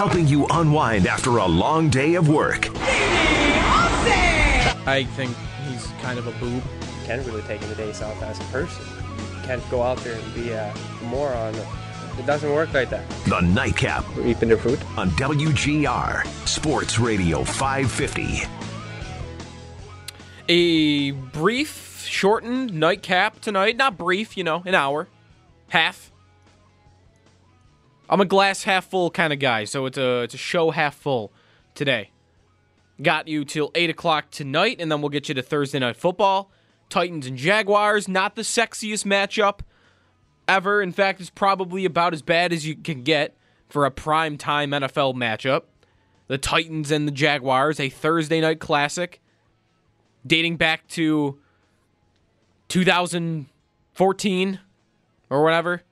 helping you unwind after a long day of work. I think he's kind of a boob. You can't really take the days off as a person. You can't go out there and be a moron. It doesn't work like that. The Nightcap We're eating their food. on WGR Sports Radio 550. A brief, shortened nightcap tonight. Not brief, you know, an hour, half. I'm a glass half full kind of guy, so it's a it's a show half full today. Got you till eight o'clock tonight, and then we'll get you to Thursday night football. Titans and Jaguars, not the sexiest matchup ever. In fact, it's probably about as bad as you can get for a prime time NFL matchup. The Titans and the Jaguars, a Thursday night classic dating back to 2014 or whatever.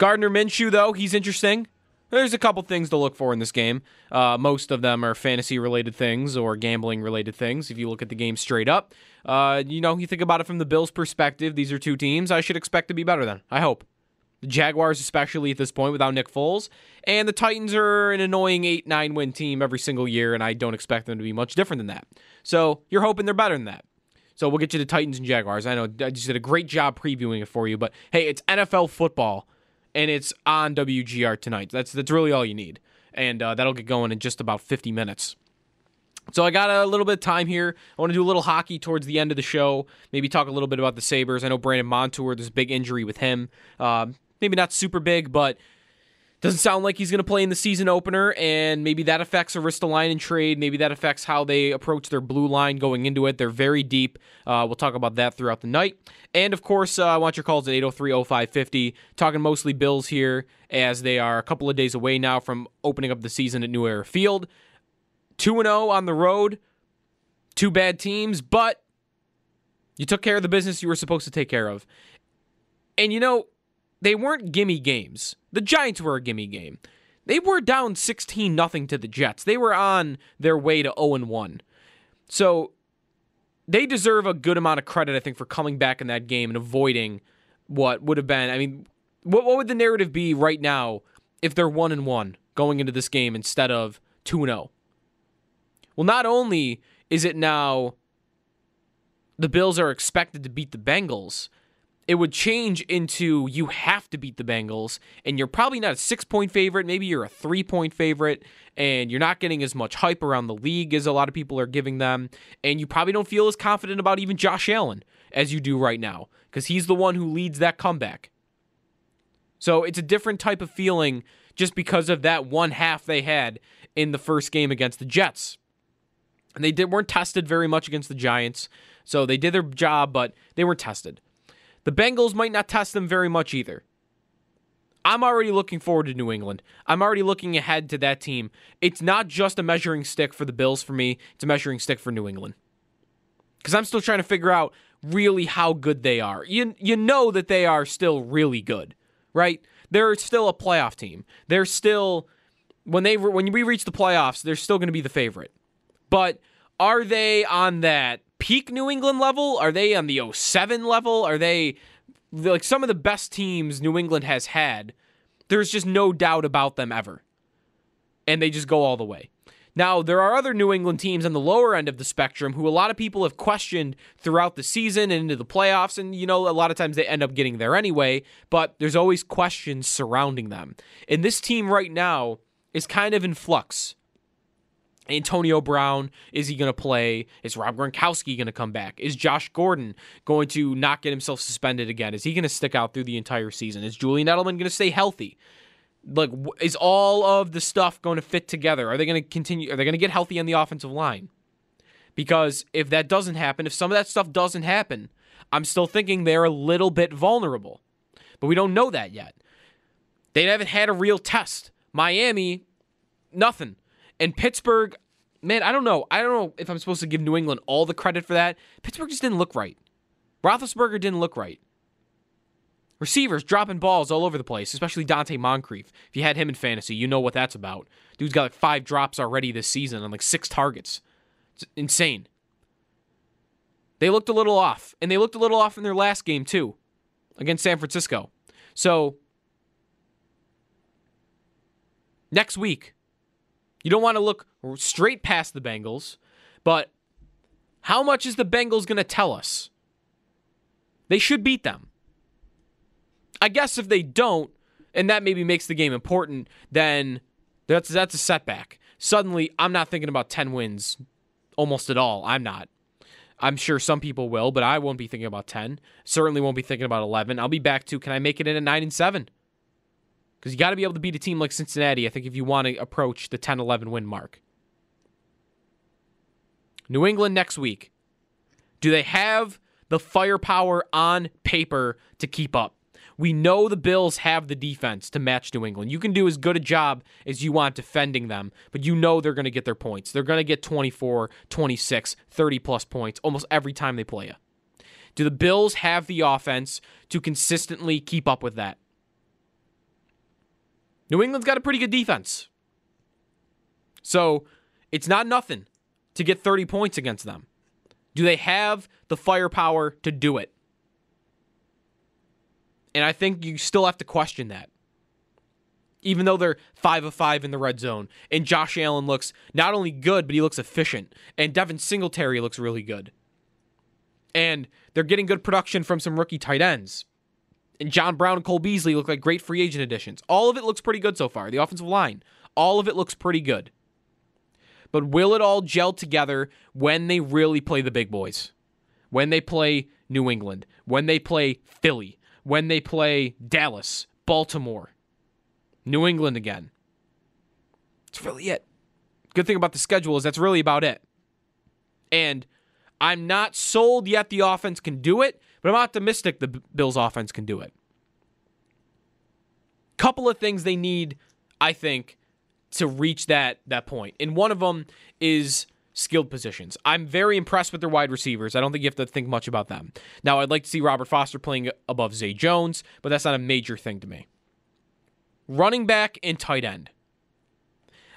Gardner Minshew, though, he's interesting. There's a couple things to look for in this game. Uh, most of them are fantasy related things or gambling related things. If you look at the game straight up, uh, you know, you think about it from the Bills' perspective, these are two teams I should expect to be better than. I hope. The Jaguars, especially at this point, without Nick Foles. And the Titans are an annoying 8 9 win team every single year, and I don't expect them to be much different than that. So you're hoping they're better than that. So we'll get you to Titans and Jaguars. I know I just did a great job previewing it for you, but hey, it's NFL football, and it's on WGR tonight. That's that's really all you need, and uh, that'll get going in just about 50 minutes. So I got a little bit of time here. I want to do a little hockey towards the end of the show. Maybe talk a little bit about the Sabres. I know Brandon Montour. There's a big injury with him. Um, maybe not super big, but doesn't sound like he's going to play in the season opener, and maybe that affects a Ristolainen trade. Maybe that affects how they approach their blue line going into it. They're very deep. Uh, we'll talk about that throughout the night. And of course, uh, I want your calls at 803 0550. Talking mostly Bills here, as they are a couple of days away now from opening up the season at New Era Field. 2 0 on the road. Two bad teams, but you took care of the business you were supposed to take care of. And you know, they weren't gimme games. The Giants were a gimme game. They were down 16 nothing to the Jets. They were on their way to 0 1. So they deserve a good amount of credit, I think, for coming back in that game and avoiding what would have been. I mean, what, what would the narrative be right now if they're 1 and 1 going into this game instead of 2 0? Well, not only is it now the Bills are expected to beat the Bengals, it would change into you have to beat the Bengals, and you're probably not a six point favorite. Maybe you're a three point favorite, and you're not getting as much hype around the league as a lot of people are giving them. And you probably don't feel as confident about even Josh Allen as you do right now, because he's the one who leads that comeback. So it's a different type of feeling just because of that one half they had in the first game against the Jets. And they did, weren't tested very much against the Giants. So they did their job, but they weren't tested. The Bengals might not test them very much either. I'm already looking forward to New England. I'm already looking ahead to that team. It's not just a measuring stick for the Bills for me, it's a measuring stick for New England. Because I'm still trying to figure out really how good they are. You, you know that they are still really good, right? They're still a playoff team. They're still, when, they, when we reach the playoffs, they're still going to be the favorite. But are they on that peak New England level? Are they on the 07 level? Are they like some of the best teams New England has had? There's just no doubt about them ever. And they just go all the way. Now, there are other New England teams on the lower end of the spectrum who a lot of people have questioned throughout the season and into the playoffs. And, you know, a lot of times they end up getting there anyway, but there's always questions surrounding them. And this team right now is kind of in flux. Antonio Brown, is he going to play? Is Rob Gronkowski going to come back? Is Josh Gordon going to not get himself suspended again? Is he going to stick out through the entire season? Is Julian Edelman going to stay healthy? Like, is all of the stuff going to fit together? Are they going to continue? Are they going to get healthy on the offensive line? Because if that doesn't happen, if some of that stuff doesn't happen, I'm still thinking they're a little bit vulnerable. But we don't know that yet. They haven't had a real test. Miami, nothing. And Pittsburgh, man, I don't know. I don't know if I'm supposed to give New England all the credit for that. Pittsburgh just didn't look right. Roethlisberger didn't look right. Receivers dropping balls all over the place, especially Donte Moncrief. If you had him in fantasy, you know what that's about. Dude's got like five drops already this season on like six targets. It's insane. They looked a little off, and they looked a little off in their last game too, against San Francisco. So next week. You don't want to look straight past the Bengals, but how much is the Bengals going to tell us? They should beat them. I guess if they don't, and that maybe makes the game important, then that's that's a setback. Suddenly, I'm not thinking about 10 wins almost at all. I'm not. I'm sure some people will, but I won't be thinking about 10. Certainly won't be thinking about 11. I'll be back to can I make it in at 9 and 7? Because you got to be able to beat a team like Cincinnati, I think, if you want to approach the 10 11 win mark. New England next week. Do they have the firepower on paper to keep up? We know the Bills have the defense to match New England. You can do as good a job as you want defending them, but you know they're going to get their points. They're going to get 24, 26, 30 plus points almost every time they play you. Do the Bills have the offense to consistently keep up with that? New England's got a pretty good defense. So it's not nothing to get 30 points against them. Do they have the firepower to do it? And I think you still have to question that. Even though they're 5 of 5 in the red zone. And Josh Allen looks not only good, but he looks efficient. And Devin Singletary looks really good. And they're getting good production from some rookie tight ends. And John Brown and Cole Beasley look like great free agent additions. All of it looks pretty good so far. The offensive line, all of it looks pretty good. But will it all gel together when they really play the big boys? When they play New England, when they play Philly, when they play Dallas, Baltimore, New England again. That's really it. Good thing about the schedule is that's really about it. And I'm not sold yet the offense can do it, but I'm optimistic the Bills offense can do it. Couple of things they need, I think, to reach that that point. And one of them is skilled positions. I'm very impressed with their wide receivers. I don't think you have to think much about them. Now, I'd like to see Robert Foster playing above Zay Jones, but that's not a major thing to me. Running back and tight end.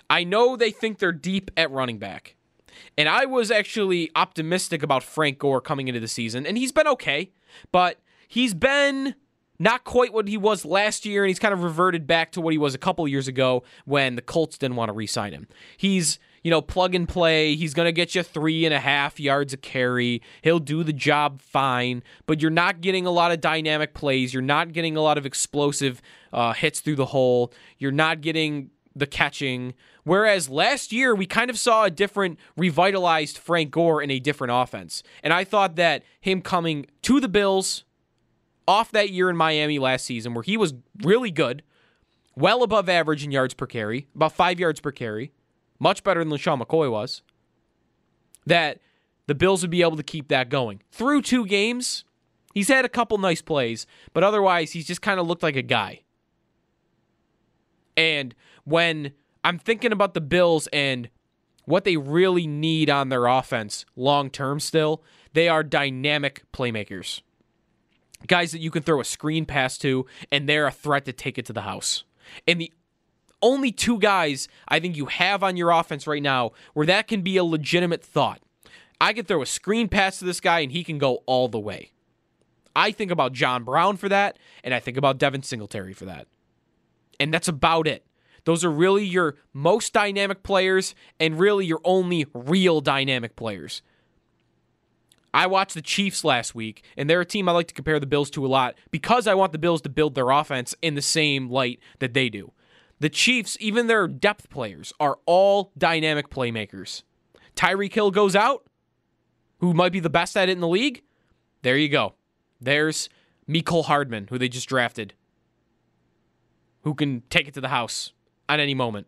I know they think they're deep at running back. And I was actually optimistic about Frank Gore coming into the season, and he's been okay, but he's been not quite what he was last year, and he's kind of reverted back to what he was a couple years ago when the Colts didn't want to re sign him. He's you know, plug and play. He's going to get you three and a half yards a carry. He'll do the job fine, but you're not getting a lot of dynamic plays. You're not getting a lot of explosive uh, hits through the hole. You're not getting the catching. Whereas last year, we kind of saw a different, revitalized Frank Gore in a different offense. And I thought that him coming to the Bills off that year in Miami last season, where he was really good, well above average in yards per carry, about five yards per carry, much better than LeSean McCoy was, that the Bills would be able to keep that going. Through two games, he's had a couple nice plays, but otherwise, he's just kind of looked like a guy. And when I'm thinking about the Bills and what they really need on their offense long term still, they are dynamic playmakers. Guys that you can throw a screen pass to, and they're a threat to take it to the house. And the only two guys I think you have on your offense right now where that can be a legitimate thought. I could throw a screen pass to this guy and he can go all the way. I think about John Brown for that, and I think about Devin Singletary for that. And that's about it. Those are really your most dynamic players and really your only real dynamic players. I watched the Chiefs last week, and they're a team I like to compare the Bills to a lot because I want the Bills to build their offense in the same light that they do. The Chiefs, even their depth players, are all dynamic playmakers. Tyreek Hill goes out, who might be the best at it in the league. There you go. There's Mecole Hardman, who they just drafted, who can take it to the house at any moment.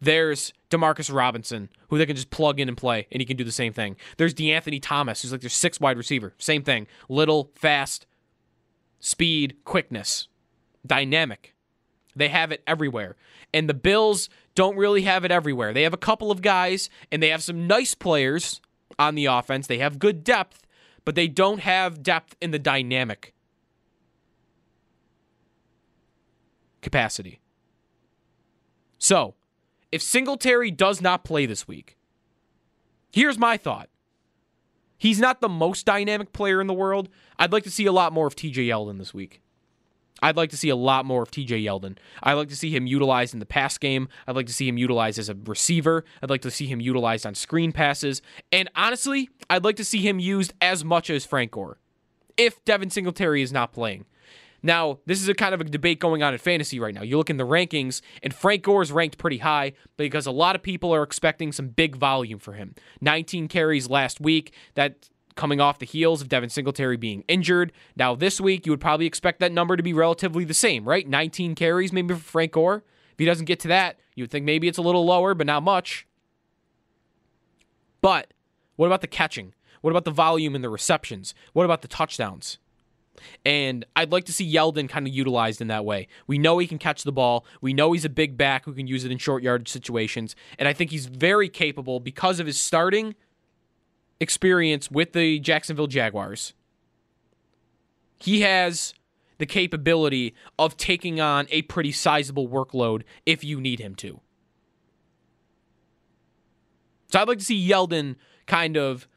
There's Demarcus Robinson, who they can just plug in and play, and he can do the same thing. There's De'Anthony Thomas, who's like their sixth wide receiver. Same thing. Little, fast, speed, quickness, dynamic. They have it everywhere. And the Bills don't really have it everywhere. They have a couple of guys, and they have some nice players on the offense. They have good depth, but they don't have depth in the dynamic capacity. So, if Singletary does not play this week, here's my thought. He's not the most dynamic player in the world. I'd like to see a lot more of TJ Yeldon this week. I'd like to see a lot more of TJ Yeldon. I'd like to see him utilized in the pass game. I'd like to see him utilized as a receiver. I'd like to see him utilized on screen passes. And honestly, I'd like to see him used as much as Frank Gore if Devin Singletary is not playing. Now, this is a kind of a debate going on in fantasy right now. You look in the rankings, and Frank Gore is ranked pretty high because a lot of people are expecting some big volume for him. 19 carries last week. That coming off the heels of Devin Singletary being injured. Now, this week, you would probably expect that number to be relatively the same, right? 19 carries maybe for Frank Gore. If he doesn't get to that, you would think maybe it's a little lower, but not much. But what about the catching? What about the volume and the receptions? What about the touchdowns? And I'd like to see Yeldon kind of utilized in that way. We know he can catch the ball. We know he's a big back who can use it in short yardage situations. And I think he's very capable because of his starting experience with the Jacksonville Jaguars. He has the capability of taking on a pretty sizable workload if you need him to. So I'd like to see Yeldon kind of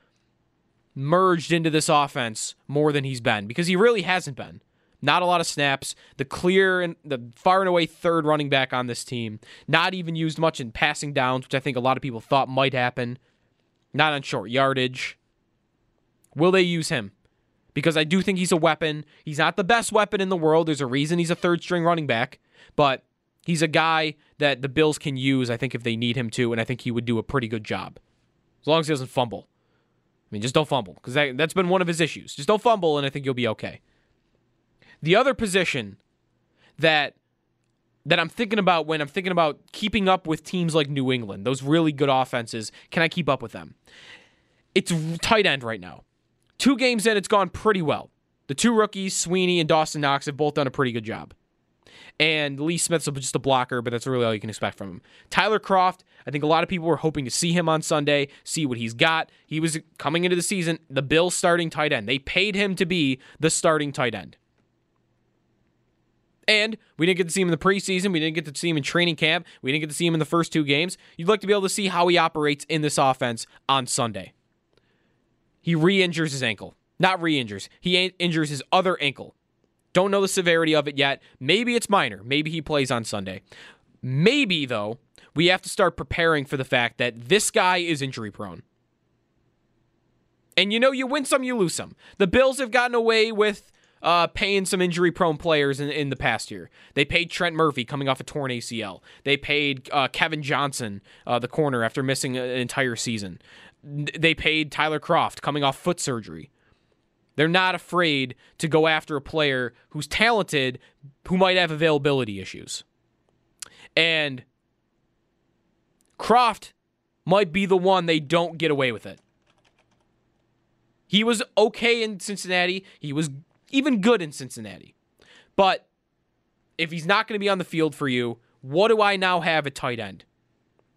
merged into this offense more than he's been because he really hasn't been. Not a lot of snaps. The clear and the far and away third running back on this team. Not even used much in passing downs, which I think a lot of people thought might happen. Not on short yardage. Will they use him? Because I do think he's a weapon. He's not the best weapon in the world. There's a reason he's a third string running back, but he's a guy that the Bills can use, I think, if they need him to, and I think he would do a pretty good job. As long as he doesn't fumble. I mean, just don't fumble because that, that's been one of his issues. Just don't fumble, and I think you'll be okay. The other position that that I'm thinking about when I'm thinking about keeping up with teams like New England, those really good offenses, can I keep up with them? It's tight end right now. Two games in, it's gone pretty well. The two rookies, Sweeney and Dawson Knox, have both done a pretty good job. And Lee Smith's just a blocker, but that's really all you can expect from him. Tyler Kroft, I think a lot of people were hoping to see him on Sunday, see what he's got. He was coming into the season, the Bills starting tight end. They paid him to be the starting tight end. And we didn't get to see him in the preseason. We didn't get to see him in training camp. We didn't get to see him in the first two games. You'd like to be able to see how he operates in this offense on Sunday. He re injures his ankle. Not re injures, he injures his other ankle. Don't know the severity of it yet. Maybe it's minor. Maybe he plays on Sunday. Maybe, though, we have to start preparing for the fact that this guy is injury prone. And you know, you win some, you lose some. The Bills have gotten away with uh, paying some injury prone players in, in the past year. They paid Trent Murphy coming off a torn ACL. They paid uh, Kevin Johnson, uh, the corner, after missing an entire season. They paid Tyler Kroft coming off foot surgery. They're not afraid to go after a player who's talented, who might have availability issues. And Kroft might be the one they don't get away with it. He was okay in Cincinnati. He was even good in Cincinnati. But if he's not going to be on the field for you, what do I now have at tight end?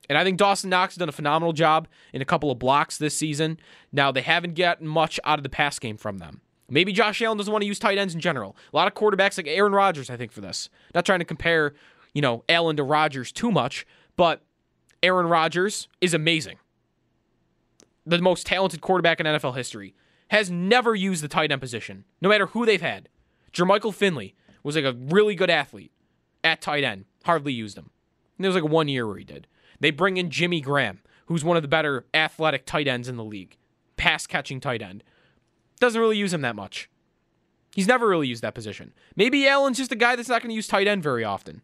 And I think Dawson Knox has done a phenomenal job in a couple of blocks this season. Now, they haven't gotten much out of the pass game from them. Maybe Josh Allen doesn't want to use tight ends in general. A lot of quarterbacks like Aaron Rodgers, I think, for this. Not trying to compare, you know, Allen to Rodgers too much, but Aaron Rodgers is amazing. The most talented quarterback in NFL history. Has never used the tight end position, no matter who they've had. Jermichael Finley was like a really good athlete at tight end. Hardly used him. And there was like one year where he did. They bring in Jimmy Graham, who's one of the better athletic tight ends in the league, pass catching tight end. Doesn't really use him that much. He's never really used that position. Maybe Allen's just a guy that's not going to use tight end very often.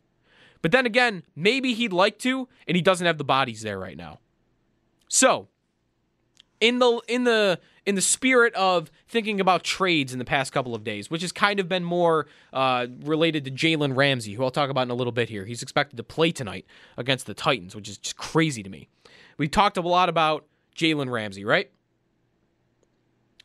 But then again, maybe he'd like to, and he doesn't have the bodies there right now. So, in the in the in the spirit of thinking about trades in the past couple of days, which has kind of been more uh, related to Jalen Ramsey, who I'll talk about in a little bit here. He's expected to play tonight against the Titans, which is just crazy to me. We've talked a lot about Jalen Ramsey, right?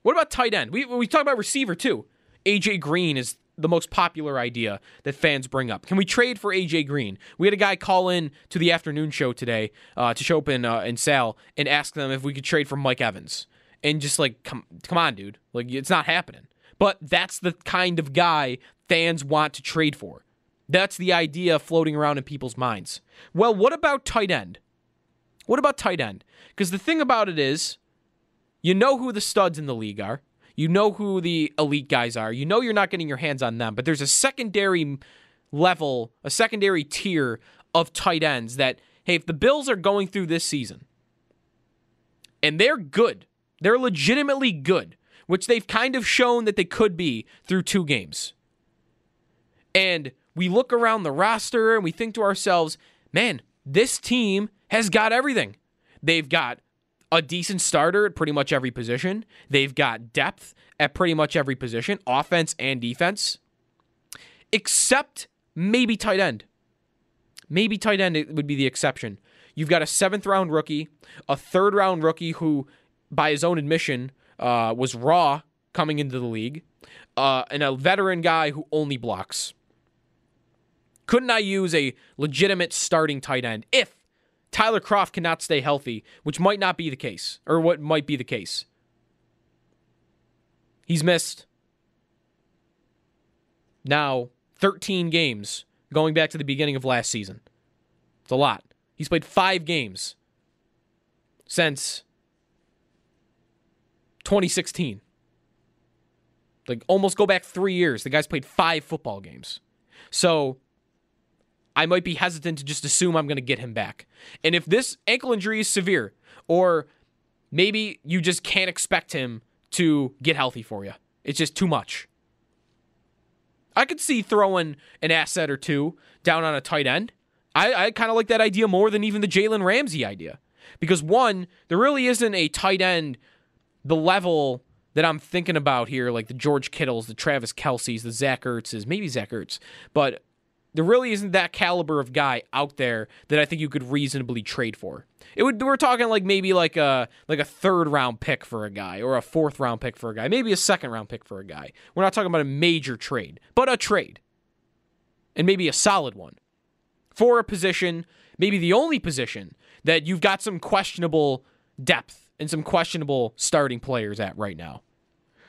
What about tight end? We we talk about receiver too. AJ Green is the most popular idea that fans bring up. Can we trade for AJ Green? We had a guy call in to the afternoon show today uh, to show up in, uh, in Sal and ask them if we could trade for Mike Evans and just like come come on, dude. Like it's not happening. But that's the kind of guy fans want to trade for. That's the idea floating around in people's minds. Well, what about tight end? What about tight end? Because the thing about it is, you know who the studs in the league are. You know who the elite guys are. You know you're not getting your hands on them, but there's a secondary level, a secondary tier of tight ends that, hey, if the Bills are going through this season and they're good, they're legitimately good, which they've kind of shown that they could be through two games. And we look around the roster and we think to ourselves, man, this team has got everything. They've got a decent starter at pretty much every position. They've got depth at pretty much every position, offense and defense, except maybe tight end. Maybe tight end would be the exception. You've got a seventh round rookie, a third round rookie who, by his own admission, uh, was raw coming into the league, uh, and a veteran guy who only blocks. Couldn't I use a legitimate starting tight end if Tyler Kroft cannot stay healthy, which might not be the case, or what might be the case? He's missed now 13 games going back to the beginning of last season. It's a lot. He's played five games since 2016. Like almost go back three years. The guy's played five football games. So I might be hesitant to just assume I'm going to get him back. And if this ankle injury is severe, or maybe you just can't expect him to get healthy for you, it's just too much. I could see throwing an asset or two down on a tight end. I, I kind of like that idea more than even the Jalen Ramsey idea. Because one, there really isn't a tight end the level that I'm thinking about here, like the George Kittles, the Travis Kelce's, the Zach Ertz's, maybe Zach Ertz, but there really isn't that caliber of guy out there that I think you could reasonably trade for. It would we're talking like maybe like a like a third round pick for a guy or a fourth round pick for a guy, maybe a second round pick for a guy. We're not talking about a major trade, but a trade. And maybe a solid one. For a position, maybe the only position that you've got some questionable depth and some questionable starting players at right now.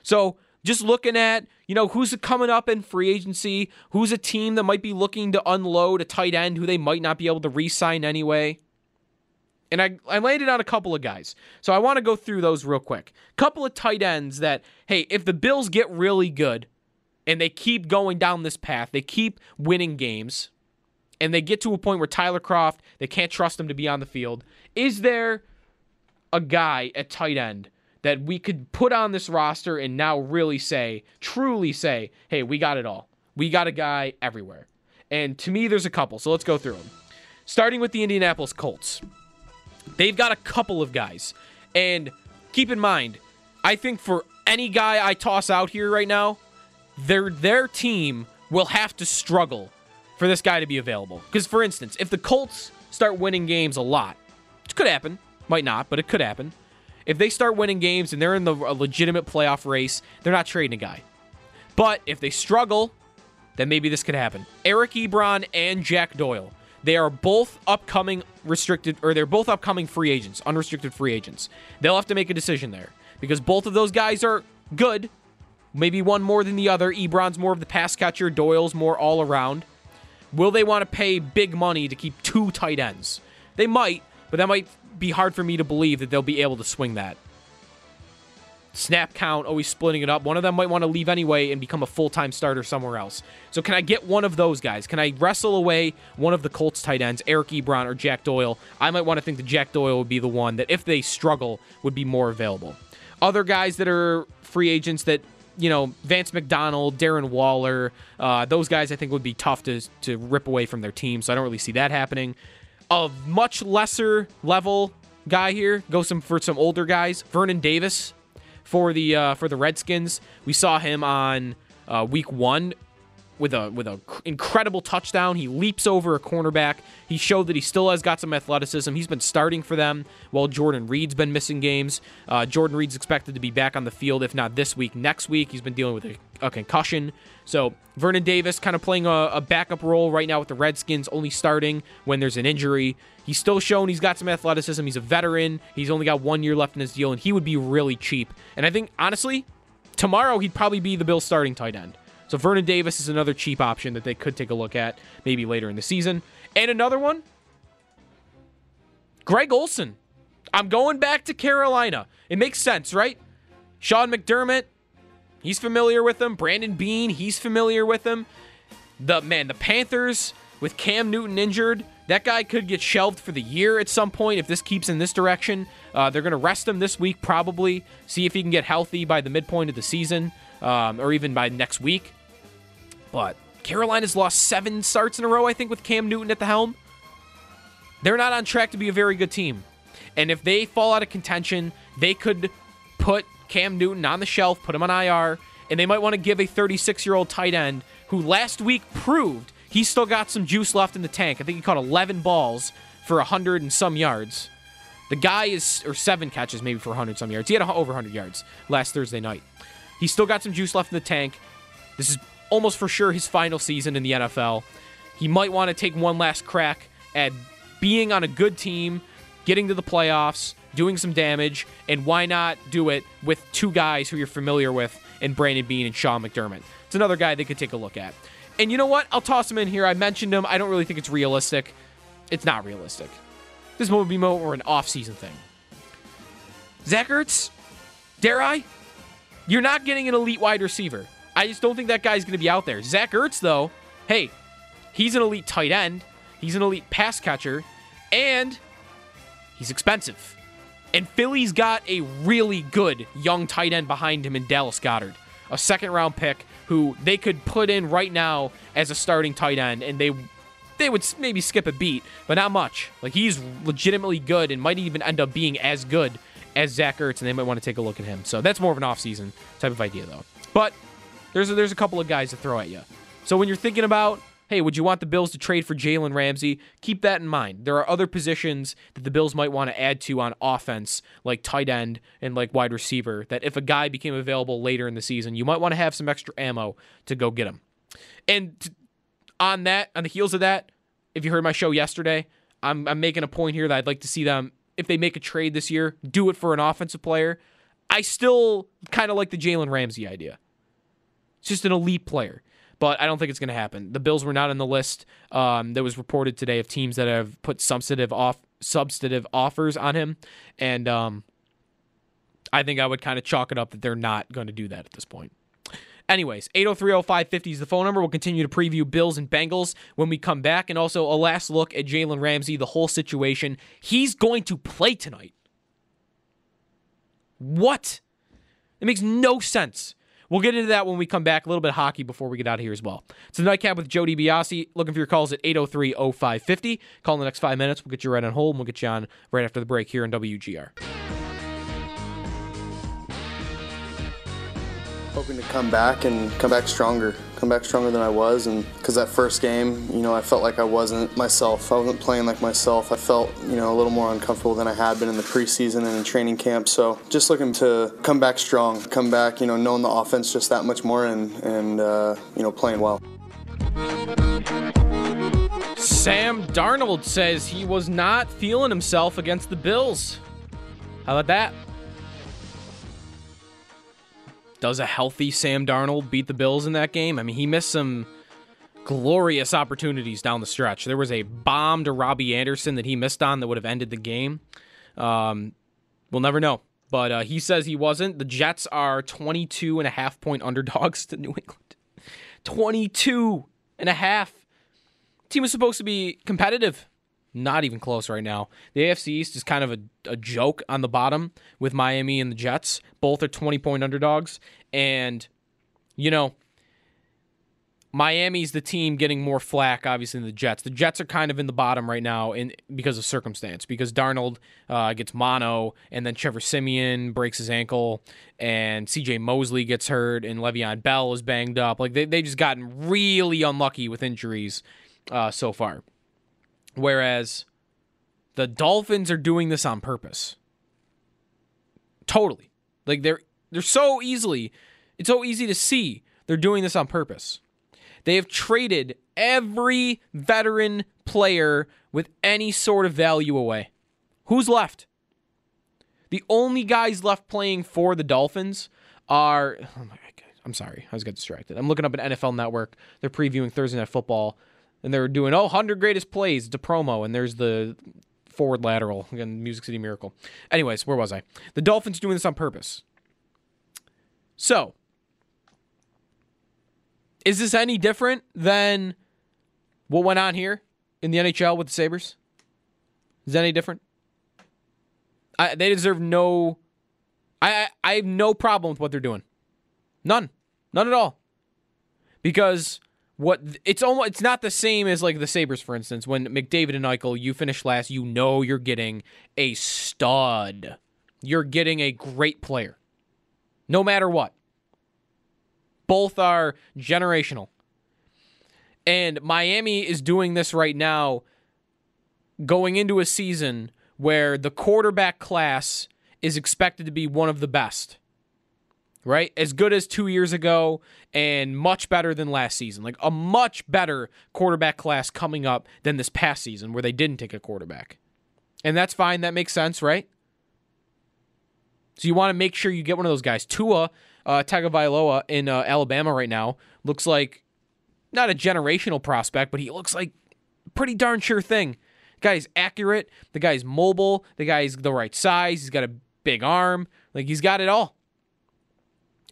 So, just looking at, you know, who's coming up in free agency, who's a team that might be looking to unload a tight end who they might not be able to re sign anyway. And I, I landed on a couple of guys. So I want to go through those real quick. Couple of tight ends that, hey, if the Bills get really good and they keep going down this path, they keep winning games, and they get to a point where Tyler Kroft, they can't trust him to be on the field, is there a guy at tight end that we could put on this roster and now really say, truly say, hey, we got it all. We got a guy everywhere. And to me, there's a couple. So let's go through them. Starting with the Indianapolis Colts. They've got a couple of guys. And keep in mind, I think for any guy I toss out here right now, their their team will have to struggle for this guy to be available. Because for instance, if the Colts start winning games a lot, it could happen, might not, but it could happen. If they start winning games and they're in the legitimate playoff race, they're not trading a guy. But if they struggle, then maybe this could happen. Eric Ebron and Jack Doyle. They are both upcoming restricted, or they're both upcoming free agents, unrestricted free agents. They'll have to make a decision there because both of those guys are good. Maybe one more than the other. Ebron's more of the pass catcher, Doyle's more all around. Will they want to pay big money to keep two tight ends? They might, but that might be hard for me to believe that they'll be able to swing that. Snap count, always splitting it up. One of them might want to leave anyway and become a full time starter somewhere else. So, can I get one of those guys? Can I wrestle away one of the Colts tight ends, Eric Ebron or Jack Doyle? I might want to think that Jack Doyle would be the one that, if they struggle, would be more available. Other guys that are free agents that you know, Vance McDonald, Darren Waller, uh, those guys I think would be tough to, to rip away from their team, so I don't really see that happening. A much lesser level guy here, go some for some older guys. Vernon Davis for the uh, for the Redskins. We saw him on uh, week one with a with a incredible touchdown. He leaps over a cornerback. He showed that he still has got some athleticism. He's been starting for them while Jordan Reed's been missing games. Uh, Jordan Reed's expected to be back on the field if not this week, next week. He's been dealing with a, a concussion. So Vernon Davis kind of playing a, a, backup role right now with the Redskins, only starting when there's an injury. He's still shown he's got some athleticism. He's a veteran. He's only got one year left in his deal, and he would be really cheap. And I think honestly, tomorrow he'd probably be the Bills starting tight end. So Vernon Davis is another cheap option that they could take a look at maybe later in the season. And another one, Greg Olsen. I'm going back to Carolina. It makes sense, right? Sean McDermott, He's familiar with him. Brandon Beane, he's familiar with him. The man, the Panthers with Cam Newton injured, that guy could get shelved for the year at some point if this keeps in this direction. Uh, they're going to rest him this week, probably. See if he can get healthy by the midpoint of the season um, or even by next week. But Carolina's lost seven starts in a row, I think, with Cam Newton at the helm. They're not on track to be a very good team. And if they fall out of contention, they could put Cam Newton on the shelf, put him on IR, and they might want to give a 36 year old tight end who last week proved he still got some juice left in the tank. I think he caught 11 balls for 100 and some yards. The guy is, or seven catches maybe for 100 some yards. He had over 100 yards last Thursday night. He's still got some juice left in the tank. This is almost for sure his final season in the NFL. He might want to take one last crack at being on a good team, getting to the playoffs, doing some damage, and why not do it with two guys who you're familiar with in Brandon Beane and Sean McDermott? It's another guy they could take a look at. And you know what? I'll toss him in here. I mentioned him. I don't really think it's realistic. It's not realistic. This would be more an off-season thing. Zach Ertz, dare I? You're not getting an elite wide receiver. I just don't think that guy's going to be out there. Zach Ertz, though, hey, he's an elite tight end. He's an elite pass catcher, and he's expensive. And Philly's got a really good young tight end behind him in Dallas Goedert, a second round pick who they could put in right now as a starting tight end, and they they would maybe skip a beat, but not much. Like he's legitimately good and might even end up being as good as Zach Ertz, and they might want to take a look at him. So that's more of an offseason type of idea, though. But there's a, there's a couple of guys to throw at you. So when you're thinking about, hey, would you want the Bills to trade for Jalen Ramsey? Keep that in mind. There are other positions that the Bills might want to add to on offense, like tight end and like wide receiver, that if a guy became available later in the season, you might want to have some extra ammo to go get him. And on that, on the heels of that, if you heard my show yesterday, I'm, I'm making a point here that I'd like to see them if they make a trade this year, do it for an offensive player. I still kind of like the Jalen Ramsey idea. It's just an elite player, but I don't think it's going to happen. The Bills were not on the list um, that was reported today of teams that have put substantive off substantive offers on him, and um, I think I would kind of chalk it up that they're not going to do that at this point. Anyways, 8030550 is the phone number. We'll continue to preview Bills and Bengals when we come back, and also a last look at Jalen Ramsey, the whole situation. He's going to play tonight. What? It makes no sense. We'll get into that when we come back. A little bit of hockey before we get out of here as well. It's the Nightcap with Jody DiBiase. Looking for your calls at 803 0550. Call in the next five minutes. We'll get you right on hold, and we'll get you on right after the break here on WGR. Hoping to come back and come back stronger, come back stronger than I was. And because that first game, you know, I felt like I wasn't myself. I wasn't playing like myself. I felt, you know, a little more uncomfortable than I had been in the preseason and in training camp. So just looking to come back strong, come back, you know, knowing the offense just that much more and, and uh, you know, playing well. Sam Darnold says he was not feeling himself against the Bills. How about that? Does a healthy Sam Darnold beat the Bills in that game? I mean, he missed some glorious opportunities down the stretch. There was a bomb to Robbie Anderson that he missed on that would have ended the game. Um, we'll never know. But uh, he says he wasn't. The Jets are 22 and a half point underdogs to New England. 22 and a half. Team was supposed to be competitive. Not even close right now. The AFC East is kind of a, a joke on the bottom with Miami and the Jets. Both are 20 point underdogs. And, you know, Miami's the team getting more flack, obviously, than the Jets. The Jets are kind of in the bottom right now in because of circumstance, because Darnold uh, gets mono, and then Trevor Siemian breaks his ankle, and C.J. Mosley gets hurt, and Le'Veon Bell is banged up. Like they they just gotten really unlucky with injuries uh, so far. Whereas the Dolphins are doing this on purpose. Totally. Like they're they're so easily it's so easy to see they're doing this on purpose. They have traded every veteran player with any sort of value away. Who's left? The only guys left playing for the Dolphins are oh my God, I'm sorry, I was getting distracted. I'm looking up an NFL network. They're previewing Thursday night football and they're doing oh 100 greatest plays a promo and there's the forward lateral again music city miracle anyways where was i the dolphins doing this on purpose so Is this any different than what went on here in the NHL with the Sabres? Is that any different? I, they deserve no. I, I I have no problem with what they're doing. None, none at all. Because what it's almost it's not the same as like the Sabres, for instance. When McDavid and Eichel, you finish last, you know you're getting a stud. You're getting a great player, no matter what. Both are generational. And Miami is doing this right now, going into a season where the quarterback class is expected to be one of the best. Right? As good as two years ago and much better than last season. Like a much better quarterback class coming up than this past season where they didn't take a quarterback. And that's fine. That makes sense, right? So you want to make sure you get one of those guys. Tua uh, Tagovailoa in uh, Alabama right now looks like not a generational prospect, but he looks like pretty darn sure thing. The guy's accurate. The guy's mobile. The guy's the right size. He's got a big arm. Like he's got it all.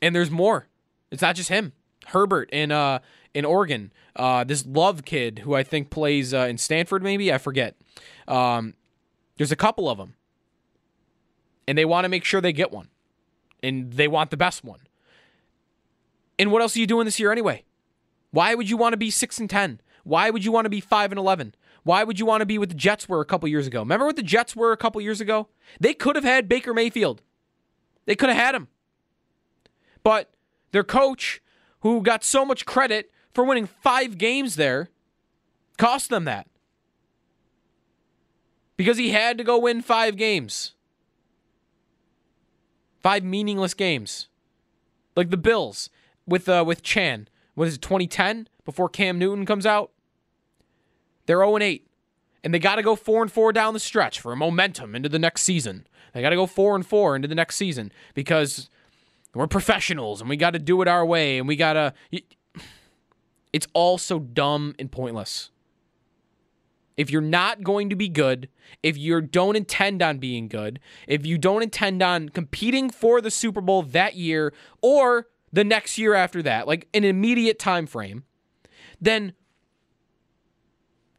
And there's more. It's not just him. Herbert in uh in Oregon. Uh, this Love kid who I think plays uh, in Stanford, maybe I forget. Um, there's a couple of them, and they want to make sure they get one, and they want the best one. And what else are you doing this year anyway? Why would you want to be six and ten? Why would you want to be five and eleven? Why would you want to be what the Jets were a couple years ago? Remember what the Jets were a couple years ago? They could have had Baker Mayfield. They could have had him. But their coach, who got so much credit for winning five games there, cost them that. Because he had to go win five games. Five meaningless games. Like the Bills with uh, with Chan. What is it, 2010? Before Cam Newton comes out? They're 0 8. And they got to go 4 and 4 down the stretch for momentum into the next season. They got to go 4 and 4 into the next season because we're professionals and we got to do it our way and we got to. It's all so dumb and pointless. If you're not going to be good, if you don't intend on being good, if you don't intend on competing for the Super Bowl that year or the next year after that, like an immediate time frame, then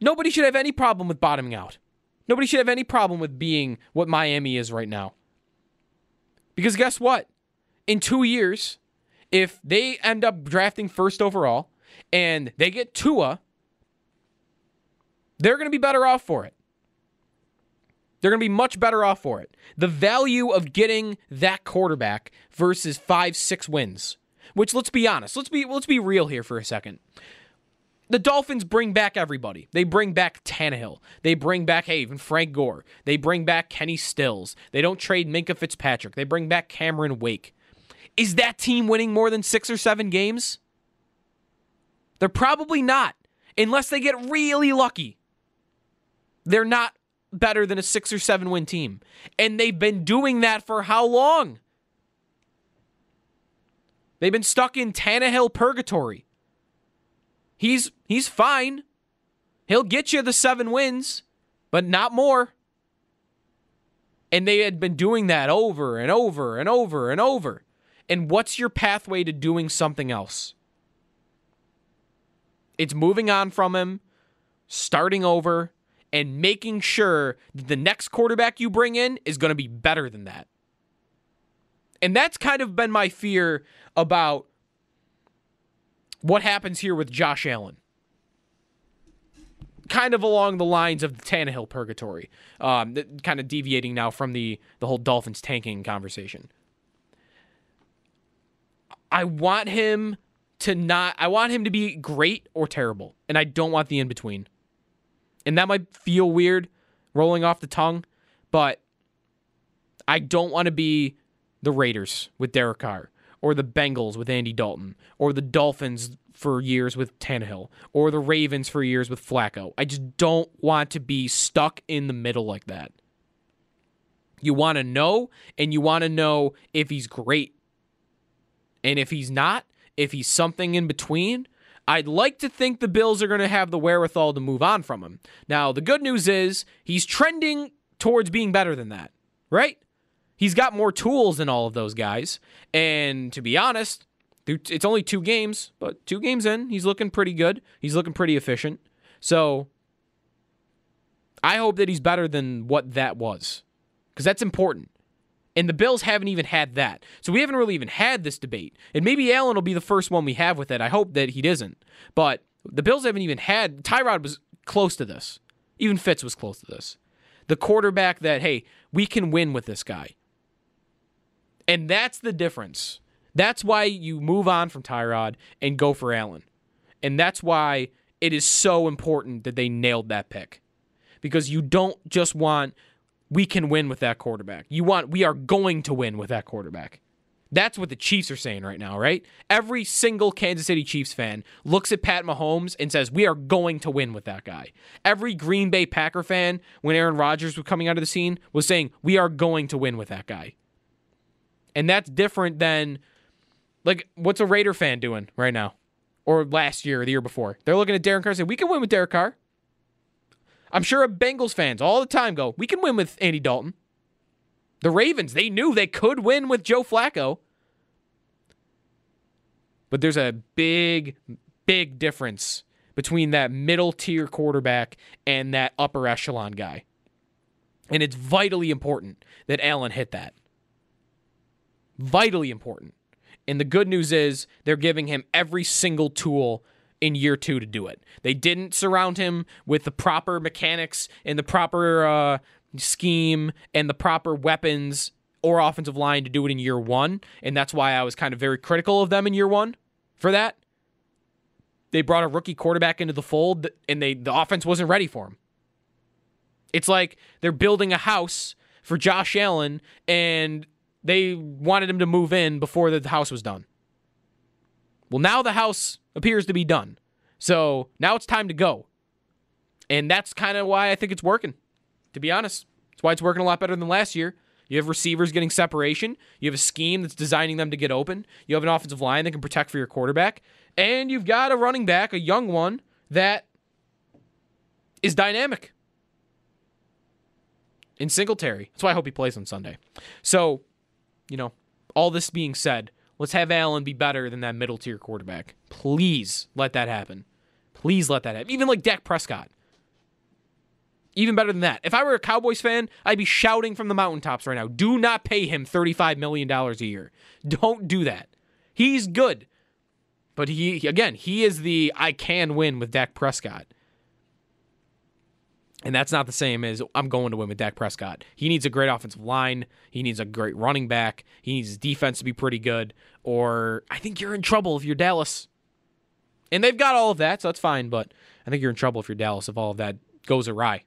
nobody should have any problem with bottoming out. Nobody should have any problem with being what Miami is right now. Because guess what? In two years, if they end up drafting first overall and they get Tua, they're going to be better off for it. They're going to be much better off for it. The value of getting that quarterback versus five, six wins. Which let's be honest, let's be let's be real here for a second. The Dolphins bring back everybody. They bring back Tannehill. They bring back hey, even Frank Gore. They bring back Kenny Stills. They don't trade Minkah Fitzpatrick. They bring back Cameron Wake. Is that team winning more than six or seven games? They're probably not, unless they get really lucky. They're not better than a six or seven win team. And they've been doing that for how long? They've been stuck in Tannehill purgatory. He's he's fine. He'll get you the seven wins, but not more. And they had been doing that over and over and over and over. And what's your pathway to doing something else? It's moving on from him, starting over, and making sure that the next quarterback you bring in is going to be better than that. And that's kind of been my fear about what happens here with Josh Allen. Kind of along the lines of the Tannehill purgatory, um, kind of deviating now from the the whole Dolphins tanking conversation. I want him to not. I want him to be great or terrible, and I don't want the in between. And that might feel weird, rolling off the tongue, but I don't want to be the Raiders with Derek Carr, or the Bengals with Andy Dalton, or the Dolphins for years with Tannehill, or the Ravens for years with Flacco. I just don't want to be stuck in the middle like that. You want to know, and you want to know if he's great. And if he's not, if he's something in between, I'd like to think the Bills are going to have the wherewithal to move on from him. Now, the good news is he's trending towards being better than that, right? He's got more tools than all of those guys. And to be honest, It's only two games, but two games in, he's looking pretty good. He's looking pretty efficient. So I hope that he's better than what that was because that's important. And the Bills haven't even had that. So we haven't really even had this debate. And maybe Allen will be the first one we have with it. I hope that he doesn't. But the Bills haven't even had. Tyrod was close to this. Even Fitz was close to this. The quarterback that, hey, we can win with this guy. And that's the difference. That's why you move on from Tyrod and go for Allen. And that's why it is so important that they nailed that pick. Because you don't just want we can win with that quarterback. You want we are going to win with that quarterback. That's what the Chiefs are saying right now, right? Every single Kansas City Chiefs fan looks at Pat Mahomes and says, We are going to win with that guy. Every Green Bay Packer fan, when Aaron Rodgers was coming out of the scene, was saying, We are going to win with that guy. And that's different than, like, what's a Raider fan doing right now? Or last year or the year before? They're looking at Derek Carr and saying, We can win with Derek Carr. I'm sure Bengals fans all the time go, We can win with Andy Dalton. The Ravens, they knew they could win with Joe Flacco. But there's a big, big difference between that middle tier quarterback and that upper echelon guy. And it's vitally important that Allen hit that. Vitally important. And the good news is they're giving him every single tool in year two to do it. They didn't surround him with the proper mechanics and the proper uh, scheme and the proper weapons or offensive line to do it in year one. And that's why I was kind of very critical of them in year one for that. They brought a rookie quarterback into the fold and they the offense wasn't ready for him. It's like they're building a house for Josh Allen and they wanted him to move in before the house was done. Well, now the house appears to be done. So now it's time to go. And that's kind of why I think it's working to be honest. That's why it's working a lot better than last year. You have receivers getting separation. You have a scheme that's designing them to get open. You have an offensive line that can protect for your quarterback. And you've got a running back, a young one, that is dynamic. In Singletary. That's why I hope he plays on Sunday. So, you know, all this being said, let's have Allen be better than that middle tier quarterback. Please let that happen. Please let that happen. Even like Dak Prescott. Even better than that. If I were a Cowboys fan, I'd be shouting from the mountaintops right now do not pay him $35 million a year. Don't do that. He's good. But he, again, he is the I can win with Dak Prescott. And that's not the same as I'm going to win with Dak Prescott. He needs a great offensive line. He needs a great running back. He needs his defense to be pretty good. Or I think you're in trouble if you're Dallas. And they've got all of that, so that's fine. But I think you're in trouble if you're Dallas if all of that goes awry.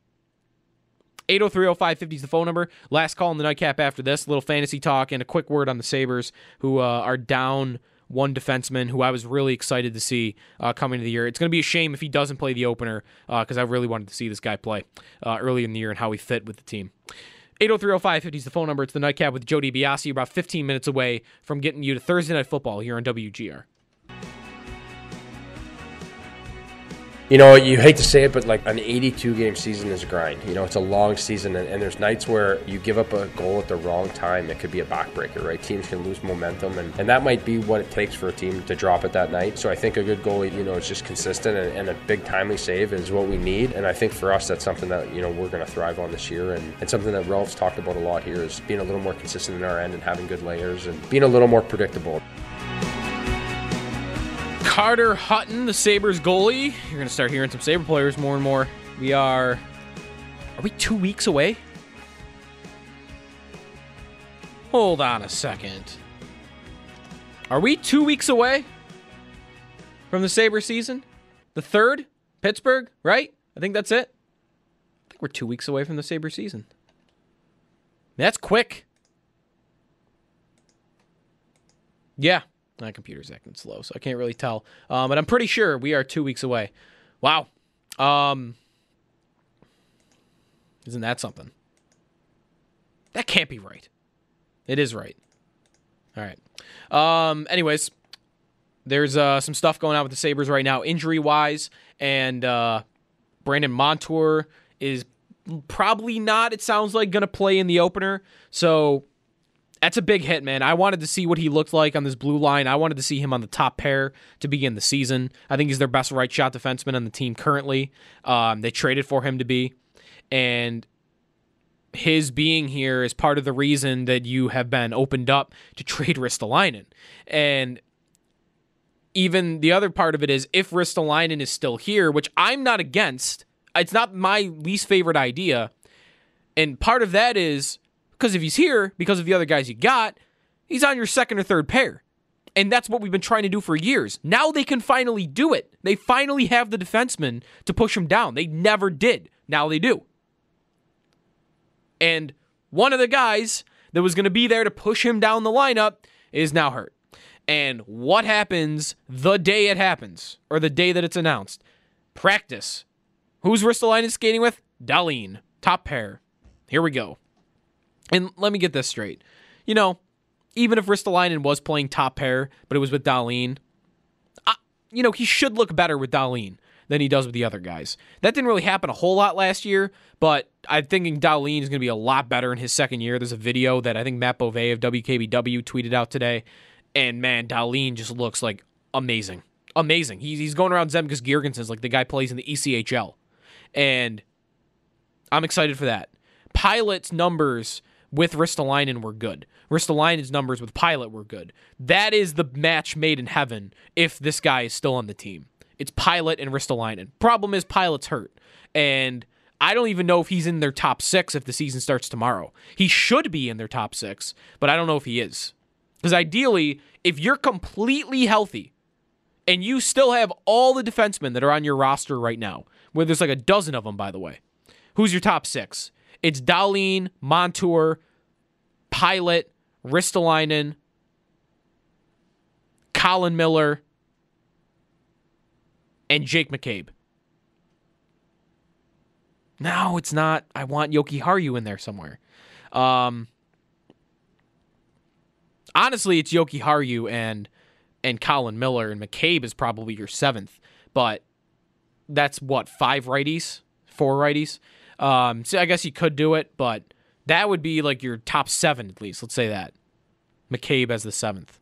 8030550 is the phone number. Last call in the nightcap after this. A little fantasy talk and a quick word on the Sabres, who uh, are down one defenseman who I was really excited to see uh, coming to the year. It's going to be a shame if he doesn't play the opener because uh, I really wanted to see this guy play uh, early in the year and how he fit with the team. 8030550 is the phone number. It's the nightcap with Jody DiBiase, about 15 minutes away from getting you to Thursday Night Football here on WGR. You know, you hate to say it, but like an 82 game season is a grind. You know, it's a long season, and, and, there's nights where you give up a goal at the wrong time. It could be a backbreaker, right? Teams can lose momentum, and, and that might be what it takes for a team to drop it that night. So I think a good goalie, you know, is just consistent, and, and a big timely save is what we need. And I think for us, that's something that, you know, we're going to thrive on this year. And, and something that Ralph's talked about a lot here is being a little more consistent in our end and having good layers and being a little more predictable. Carter Hutton, the Sabres goalie. You're going to start hearing some Sabre players more and more. We are. Are we two weeks away? Hold on a second. Are we two weeks away from the Sabre season? The third? Pittsburgh, right? I think that's it. I think we're two weeks away from the Sabre season. That's quick. Yeah, my computer's acting slow, so I can't really tell. Um, but I'm pretty sure we are two weeks away. Wow. Um, isn't that something? That can't be right. It is right. All right. Um, anyways, there's uh, some stuff going on with the Sabres right now, injury wise, and uh, Brandon Montour is probably not, it sounds like, going to play in the opener. So that's a big hit, man. I wanted to see what he looked like on this blue line. I wanted to see him on the top pair to begin the season. I think he's their best right shot defenseman on the team currently. Um, they traded for him to be, and his being here is part of the reason that you have been opened up to trade Ristolainen. And even the other part of it is if Ristolainen is still here, which I'm not against, it's not my least favorite idea. And part of that is because if he's here, because of the other guys you got, he's on your second or third pair. And that's what we've been trying to do for years. Now they can finally do it. They finally have the defenseman to push him down. They never did. Now they do. And one of the guys that was going to be there to push him down the lineup is now hurt. And what happens the day it happens, or the day that it's announced? Practice. Who's Ristolainen skating with? Dahlin. Top pair. Here we go. And let me get this straight. You know, even if Ristolainen was playing top pair, but it was with Dahlin, uh, you know, he should look better with Dahlin than he does with the other guys. That didn't really happen a whole lot last year, but I'm thinking Dahlin is going to be a lot better in his second year. There's a video that I think Matt Bove of WKBW tweeted out today, and man, Dahlin just looks like amazing. Amazing. He's, he's going around Zemgus Girgensons like the guy plays in the ECHL. And I'm excited for that. Pilut's numbers with Ristolainen were good. Ristolainen's numbers with Pilut were good. That is the match made in heaven if this guy is still on the team. It's Pilut and Ristolainen. Problem is Pilut's hurt. And I don't even know if he's in their top six if the season starts tomorrow. He should be in their top six, but I don't know if he is. Because ideally, if you're completely healthy and you still have all the defensemen that are on your roster right now, where there's like a dozen of them, by the way, who's your top six? It's Dahlin, Montour, Pilut, Ristolainen, Colin Miller, and Jake McCabe. No, it's not. I want Jokiharju in there somewhere. Um, honestly, it's Jokiharju and and Colin Miller and McCabe is probably your seventh, but that's what five righties, four righties. Um, so I guess you could do it, but that would be like your top seven at least. Let's say that McCabe as the seventh.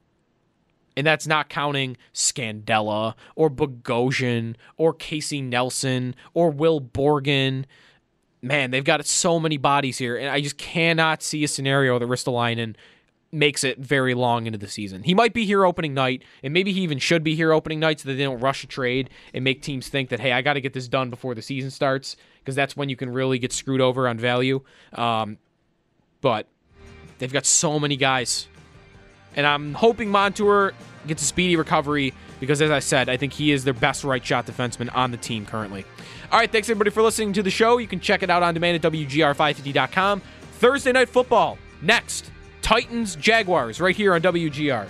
And that's not counting Scandella or Bogosian or Casey Nelson or Will Borgen. Man, they've got so many bodies here, and I just cannot see a scenario that Ristolainen makes it very long into the season. He might be here opening night, and maybe he even should be here opening night so that they don't rush a trade and make teams think that, hey, I got to get this done before the season starts, because that's when you can really get screwed over on value. Um, but they've got so many guys. And I'm hoping Montour gets a speedy recovery because, as I said, I think he is their best right shot defenseman on the team currently. All right, thanks everybody for listening to the show. You can check it out on demand at WGR550.com. Thursday night football next. Titans Jaguars right here on WGR.